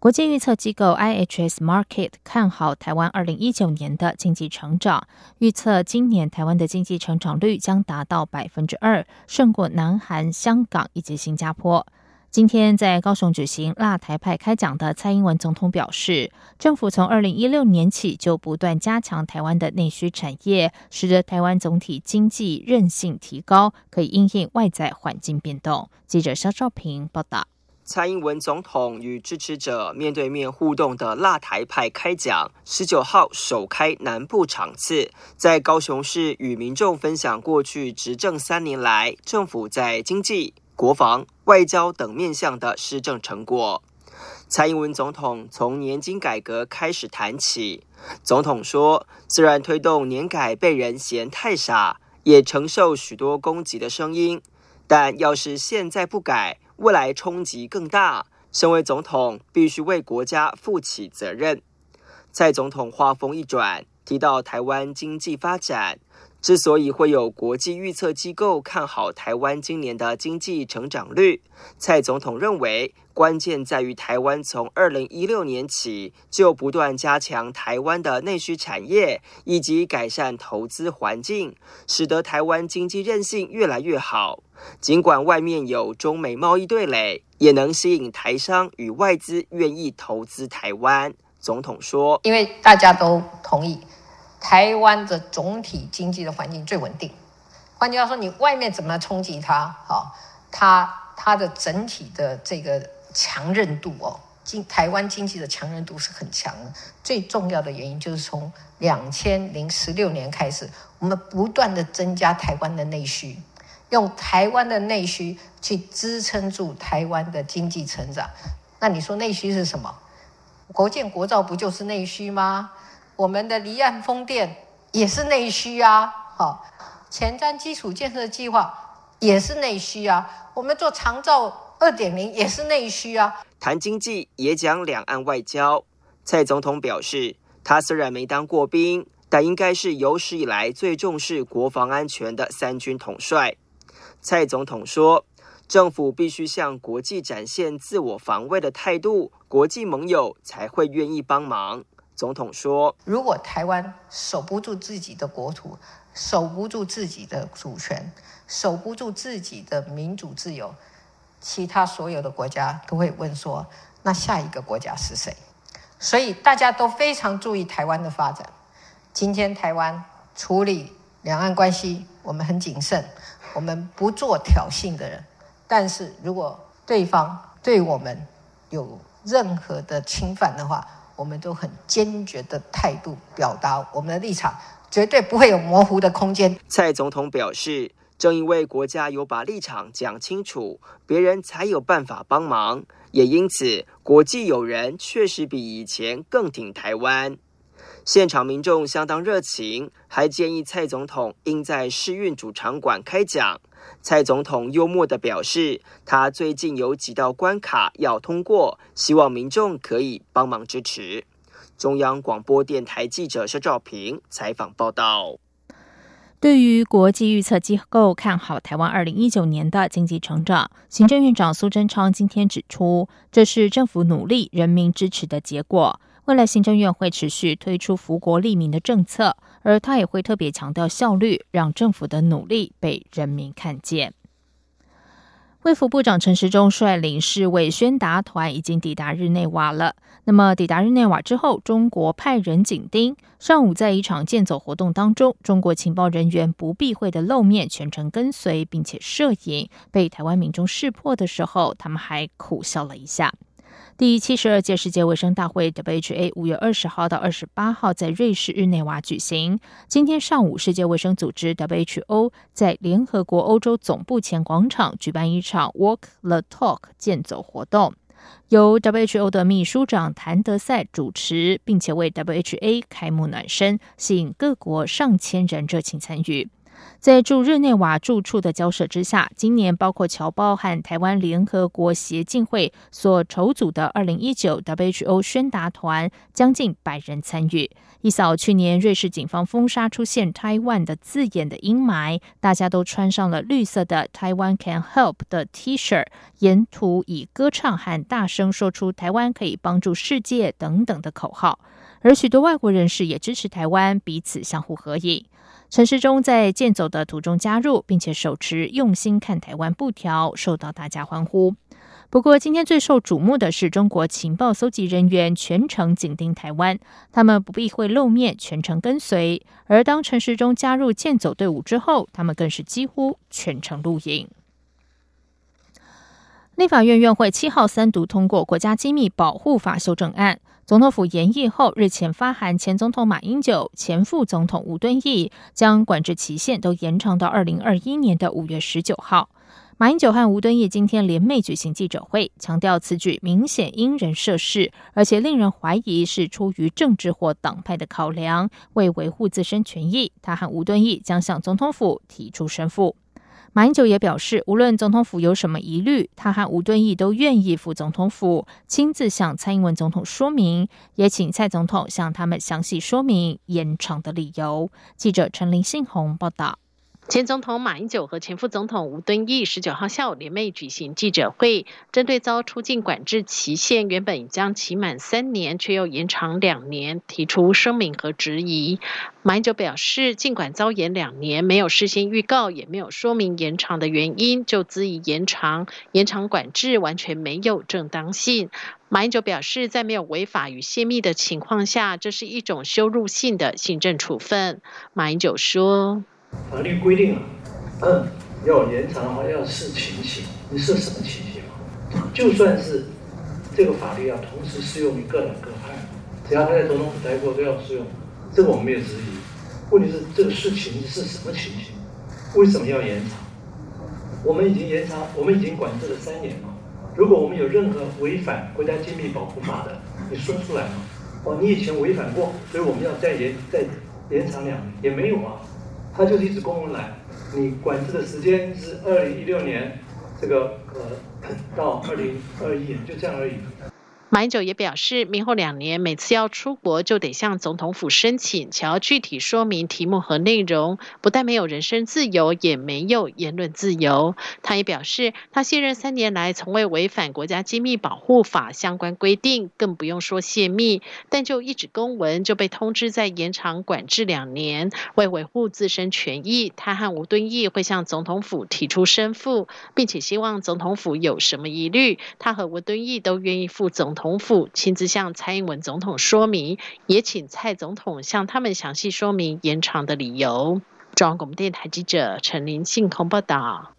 国际预测机构 IHS Market 看好台湾二零一九年的经济成长，预测今年台湾的经济成长率将达到百分之二，胜过南韩、香港以及新加坡。今天在高雄举行辣台派开讲的蔡英文总统表示，政府从二零一六年起就不断加强台湾的内需产业，使得台湾总体经济韧性提高，可以应应外在环境变动。记者肖兆平报道。蔡英文总统与支持者面对面互动的辣台派开讲，十九号首开南部场次，在高雄市与民众分享过去执政三年来政府在经济、国防、外交等面向的施政成果。蔡英文总统从年金改革开始谈起，总统说：“虽然推动年改被人嫌太傻，也承受许多攻击的声音，但要是现在不改。”未来冲击更大，身为总统必须为国家负起责任。在总统话锋一转，提到台湾经济发展。之所以会有国际预测机构看好台湾今年的经济成长率，蔡总统认为关键在于台湾从二零一六年起就不断加强台湾的内需产业，以及改善投资环境，使得台湾经济韧性越来越好。尽管外面有中美贸易对垒，也能吸引台商与外资愿意投资台湾。总统说：“因为大家都同意。”台湾的总体经济的环境最稳定，换句话说，你外面怎么冲击它？好，它它的整体的这个强韧度哦，经台湾经济的强韧度是很强的。最重要的原因就是从两千零十六年开始，我们不断的增加台湾的内需，用台湾的内需去支撑住台湾的经济成长。那你说内需是什么？国建国造不就是内需吗？我们的离岸风电也是内需啊，好，前瞻基础建设计划也是内需啊，我们做长照二点零也是内需啊。谈经济也讲两岸外交，蔡总统表示，他虽然没当过兵，但应该是有史以来最重视国防安全的三军统帅。蔡总统说，政府必须向国际展现自我防卫的态度，国际盟友才会愿意帮忙。总统说：“如果台湾守不住自己的国土，守不住自己的主权，守不住自己的民主自由，其他所有的国家都会问说：那下一个国家是谁？所以大家都非常注意台湾的发展。今天台湾处理两岸关系，我们很谨慎，我们不做挑衅的人。但是如果对方对我们有任何的侵犯的话，我们都很坚决的态度表达我们的立场，绝对不会有模糊的空间。蔡总统表示，正因为国家有把立场讲清楚，别人才有办法帮忙，也因此国际友人确实比以前更挺台湾。现场民众相当热情，还建议蔡总统应在世运主场馆开讲。蔡总统幽默的表示，他最近有几道关卡要通过，希望民众可以帮忙支持。中央广播电台记者肖兆平采访报道。对于国际预测机构看好台湾二零一九年的经济成长，行政院长苏贞昌今天指出，这是政府努力、人民支持的结果。未来行政院会持续推出福国利民的政策，而他也会特别强调效率，让政府的努力被人民看见。卫福部长陈时中率领世卫宣达团已经抵达日内瓦了。那么抵达日内瓦之后，中国派人紧盯。上午在一场健走活动当中，中国情报人员不避讳的露面，全程跟随，并且摄影。被台湾民众识破的时候，他们还苦笑了一下。第七十二届世界卫生大会 （WHA） 五月二十号到二十八号在瑞士日内瓦举行。今天上午，世界卫生组织 （WHO） 在联合国欧洲总部前广场举办一场 Walk the Talk 健走活动，由 WHO 的秘书长谭德赛主持，并且为 WHA 开幕暖身，吸引各国上千人热情参与。在驻日内瓦住处的交涉之下，今年包括侨胞和台湾联合国协进会所筹组的二零一九 WHO 宣达团将近百人参与，一扫去年瑞士警方封杀出现 “Taiwan” 的字眼的阴霾，大家都穿上了绿色的 “Taiwan Can Help” 的 T 恤，沿途以歌唱和大声说出“台湾可以帮助世界”等等的口号，而许多外国人士也支持台湾，彼此相互合影。陈世忠在健走的途中加入，并且手持“用心看台湾”布条，受到大家欢呼。不过，今天最受瞩目的是中国情报搜集人员全程紧盯台湾，他们不避讳露面，全程跟随。而当陈时中加入健走队伍之后，他们更是几乎全程录影。立法院院会七号三读通过《国家机密保护法》修正案。总统府研议后，日前发函前总统马英九、前副总统吴敦义，将管制期限都延长到二零二一年的五月十九号。马英九和吴敦义今天联袂举行记者会，强调此举明显因人设事，而且令人怀疑是出于政治或党派的考量，为维护自身权益，他和吴敦义将向总统府提出申复。马英九也表示，无论总统府有什么疑虑，他和吴敦义都愿意赴总统府亲自向蔡英文总统说明，也请蔡总统向他们详细说明延长的理由。记者陈林信宏报道。前总统马英九和前副总统吴敦义十九号下午联袂举行记者会，针对遭出境管制期限原本将期满三年，却又延长两年，提出声明和质疑。马英九表示，尽管遭延两年，没有事先预告，也没有说明延长的原因，就恣意延长，延长管制完全没有正当性。马英九表示，在没有违法与泄密的情况下，这是一种羞辱性的行政处分。马英九说。法律规定啊，嗯，要延长的话要视情形，你是什么情形嘛？就算是这个法律要同时适用于各党各派，只要他在总统府待过都要适用，这个我们没有质疑。问题是这个事情是什么情形？为什么要延长？我们已经延长，我们已经管制了三年了。如果我们有任何违反国家机密保护法的，你说出来嘛？哦，你以前违反过，所以我们要再延再延长两年，也没有啊。它就是一只公文来，你管制的时间是二零一六年，这个呃到二零二一年，就这样而已。马英九也表示，明后两年每次要出国就得向总统府申请，且要具体说明题目和内容，不但没有人身自由，也没有言论自由。他也表示，他卸任三年来从未违反国家机密保护法相关规定，更不用说泄密，但就一纸公文就被通知在延长管制两年。为维护自身权益，他和吴敦义会向总统府提出申复，并且希望总统府有什么疑虑，他和吴敦义都愿意副总。统府亲自向蔡英文总统说明，也请蔡总统向他们详细说明延长的理由。中央广播电台记者陈林信空报道。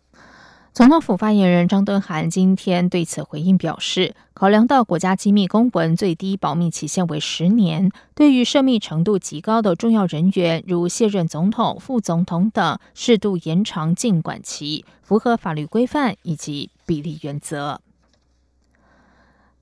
总统府发言人张敦涵今天对此回应表示，考量到国家机密公文最低保密期限为十年，对于涉密程度极高的重要人员，如卸任总统、副总统等，适度延长禁管期，符合法律规范以及比例原则。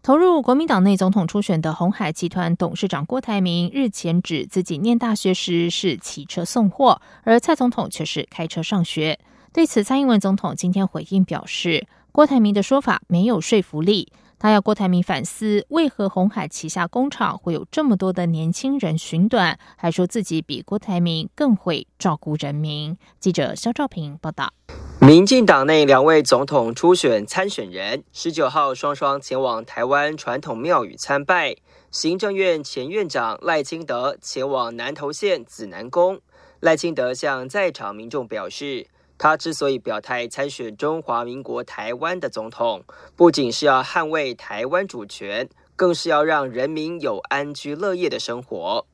投入国民党内总统初选的红海集团董事长郭台铭日前指自己念大学时是骑车送货，而蔡总统却是开车上学。对此，蔡英文总统今天回应表示，郭台铭的说法没有说服力。他要郭台铭反思，为何红海旗下工厂会有这么多的年轻人寻短，还说自己比郭台铭更会照顾人民。记者肖兆平报道。民进党内两位总统初选参选人十九号双双前往台湾传统庙宇参拜，行政院前院长赖清德前往南投县紫南宫。赖清德向在场民众表示。他之所以表态参选中华民国台湾的总统，不仅是要捍卫台湾主权，更是要让人民有安居乐业的生活。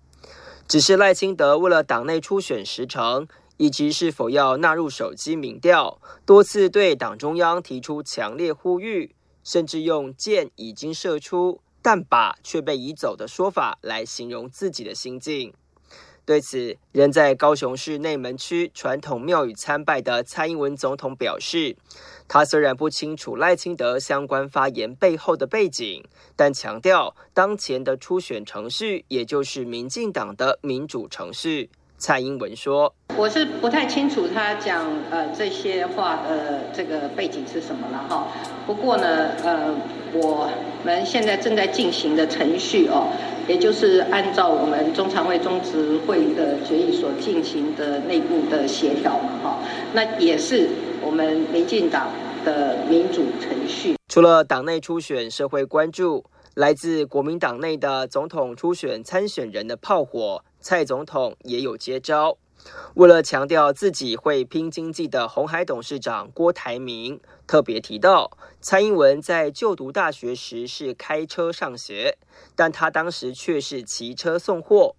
只是赖清德为了党内初选时程，以及是否要纳入手机民调，多次对党中央提出强烈呼吁，甚至用“箭已经射出，但靶却被移走”的说法来形容自己的心境。对此，仍在高雄市内门区传统庙宇参拜的蔡英文总统表示，他虽然不清楚赖清德相关发言背后的背景，但强调当前的初选程序，也就是民进党的民主程序。蔡英文说：“我是不太清楚他讲呃这些话的这个背景是什么了哈。不过呢，呃，我们现在正在进行的程序哦，也就是按照我们中常会中执会的决议所进行的内部的协调嘛哈。那也是我们民进党的民主程序。除了党内初选社会关注，来自国民党内的总统初选参选人的炮火。”蔡总统也有接招，为了强调自己会拼经济的红海董事长郭台铭特别提到，蔡英文在就读大学时是开车上学，但他当时却是骑车送货。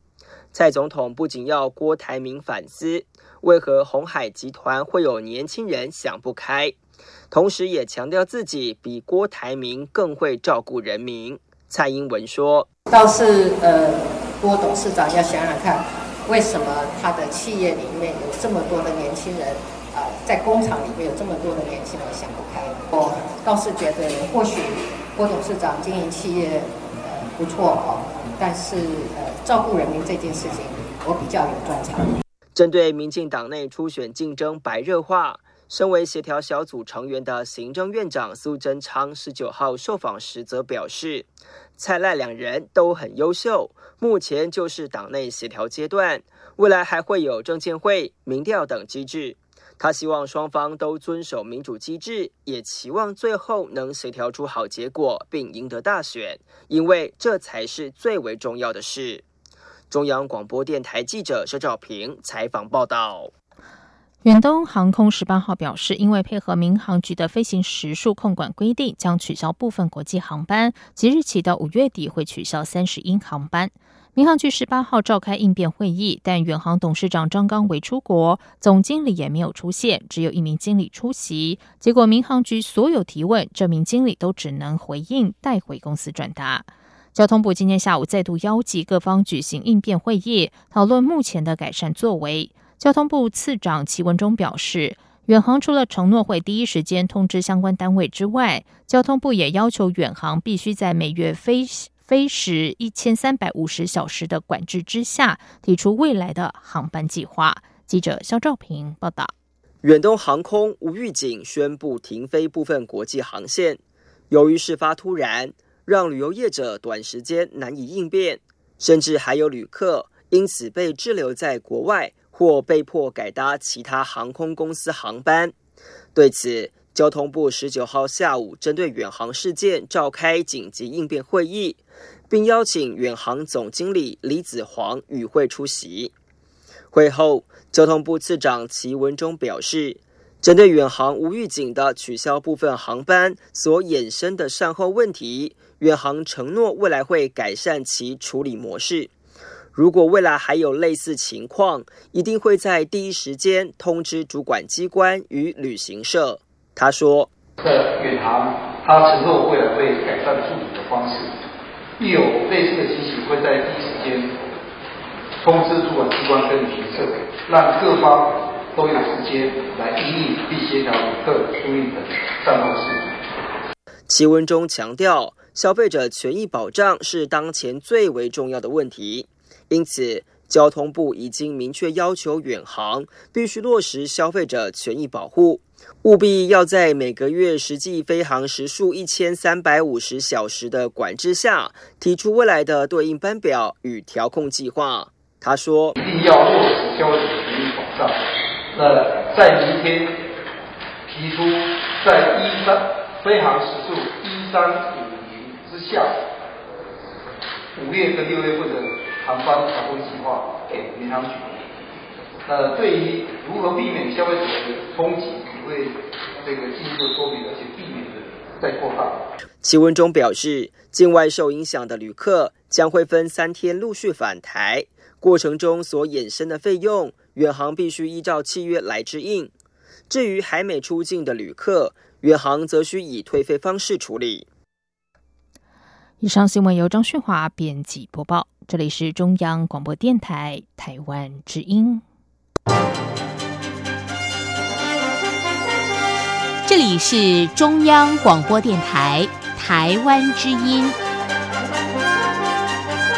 蔡总统不仅要郭台铭反思为何红海集团会有年轻人想不开，同时也强调自己比郭台铭更会照顾人民。蔡英文说：“倒是呃。”郭董事长要想想看，为什么他的企业里面有这么多的年轻人？啊，在工厂里面有这么多的年轻人想不开。我倒是觉得，或许郭董事长经营企业呃不错哦，但是呃照顾人民这件事情，我比较有专长。针对民进党内初选竞争白热化，身为协调小组成员的行政院长苏贞昌十九号受访时则表示。蔡赖两人都很优秀，目前就是党内协调阶段，未来还会有证监会、民调等机制。他希望双方都遵守民主机制，也期望最后能协调出好结果，并赢得大选，因为这才是最为重要的事。中央广播电台记者佘兆平采访报道。远东航空十八号表示，因为配合民航局的飞行时数控管规定，将取消部分国际航班。即日起到五月底会取消三十英航班。民航局十八号召开应变会议，但远航董事长张刚为出国，总经理也没有出现，只有一名经理出席。结果民航局所有提问，这名经理都只能回应带回公司转达。交通部今天下午再度邀集各方举行应变会议，讨论目前的改善作为。交通部次长齐文忠表示，远航除了承诺会第一时间通知相关单位之外，交通部也要求远航必须在每月飞飞时一千三百五十小时的管制之下，提出未来的航班计划。记者肖兆平报道。远东航空无预警宣布停飞部分国际航线，由于事发突然，让旅游业者短时间难以应变，甚至还有旅客因此被滞留在国外。或被迫改搭其他航空公司航班。对此，交通部十九号下午针对远航事件召开紧急应变会议，并邀请远航总经理李子煌与会出席。会后，交通部次长齐文忠表示，针对远航无预警的取消部分航班所衍生的善后问题，远航承诺未来会改善其处理模式。如果未来还有类似情况，一定会在第一时间通知主管机关与旅行社。他说：“在远航，他承诺未来会改善处理的方式，一有类似的情形，会在第一时间通知主管机关跟旅行社，让各方都有时间来应应并协调旅客出运的善后事宜。”其文中强调，消费者权益保障是当前最为重要的问题。因此，交通部已经明确要求远航必须落实消费者权益保护，务必要在每个月实际飞航时数一千三百五十小时的管制下，提出未来的对应班表与调控计划。他说：“一定要落实消费者权益保障。那在明天提出，在一三飞航时数一三五零之下，五月跟六月份的。”航班调控计划给民航局。那对于如何避免消费者的冲击，会这个进一步说明，而且避免的再扩大。齐文中表示，境外受影响的旅客将会分三天陆续返台，过程中所衍生的费用，远航必须依照契约来支应。至于还没出境的旅客，远航则需以退费方式处理。以上新闻由张旭华编辑播报。这里是中央广播电台台湾之音。这里是中央广播电台台湾之音。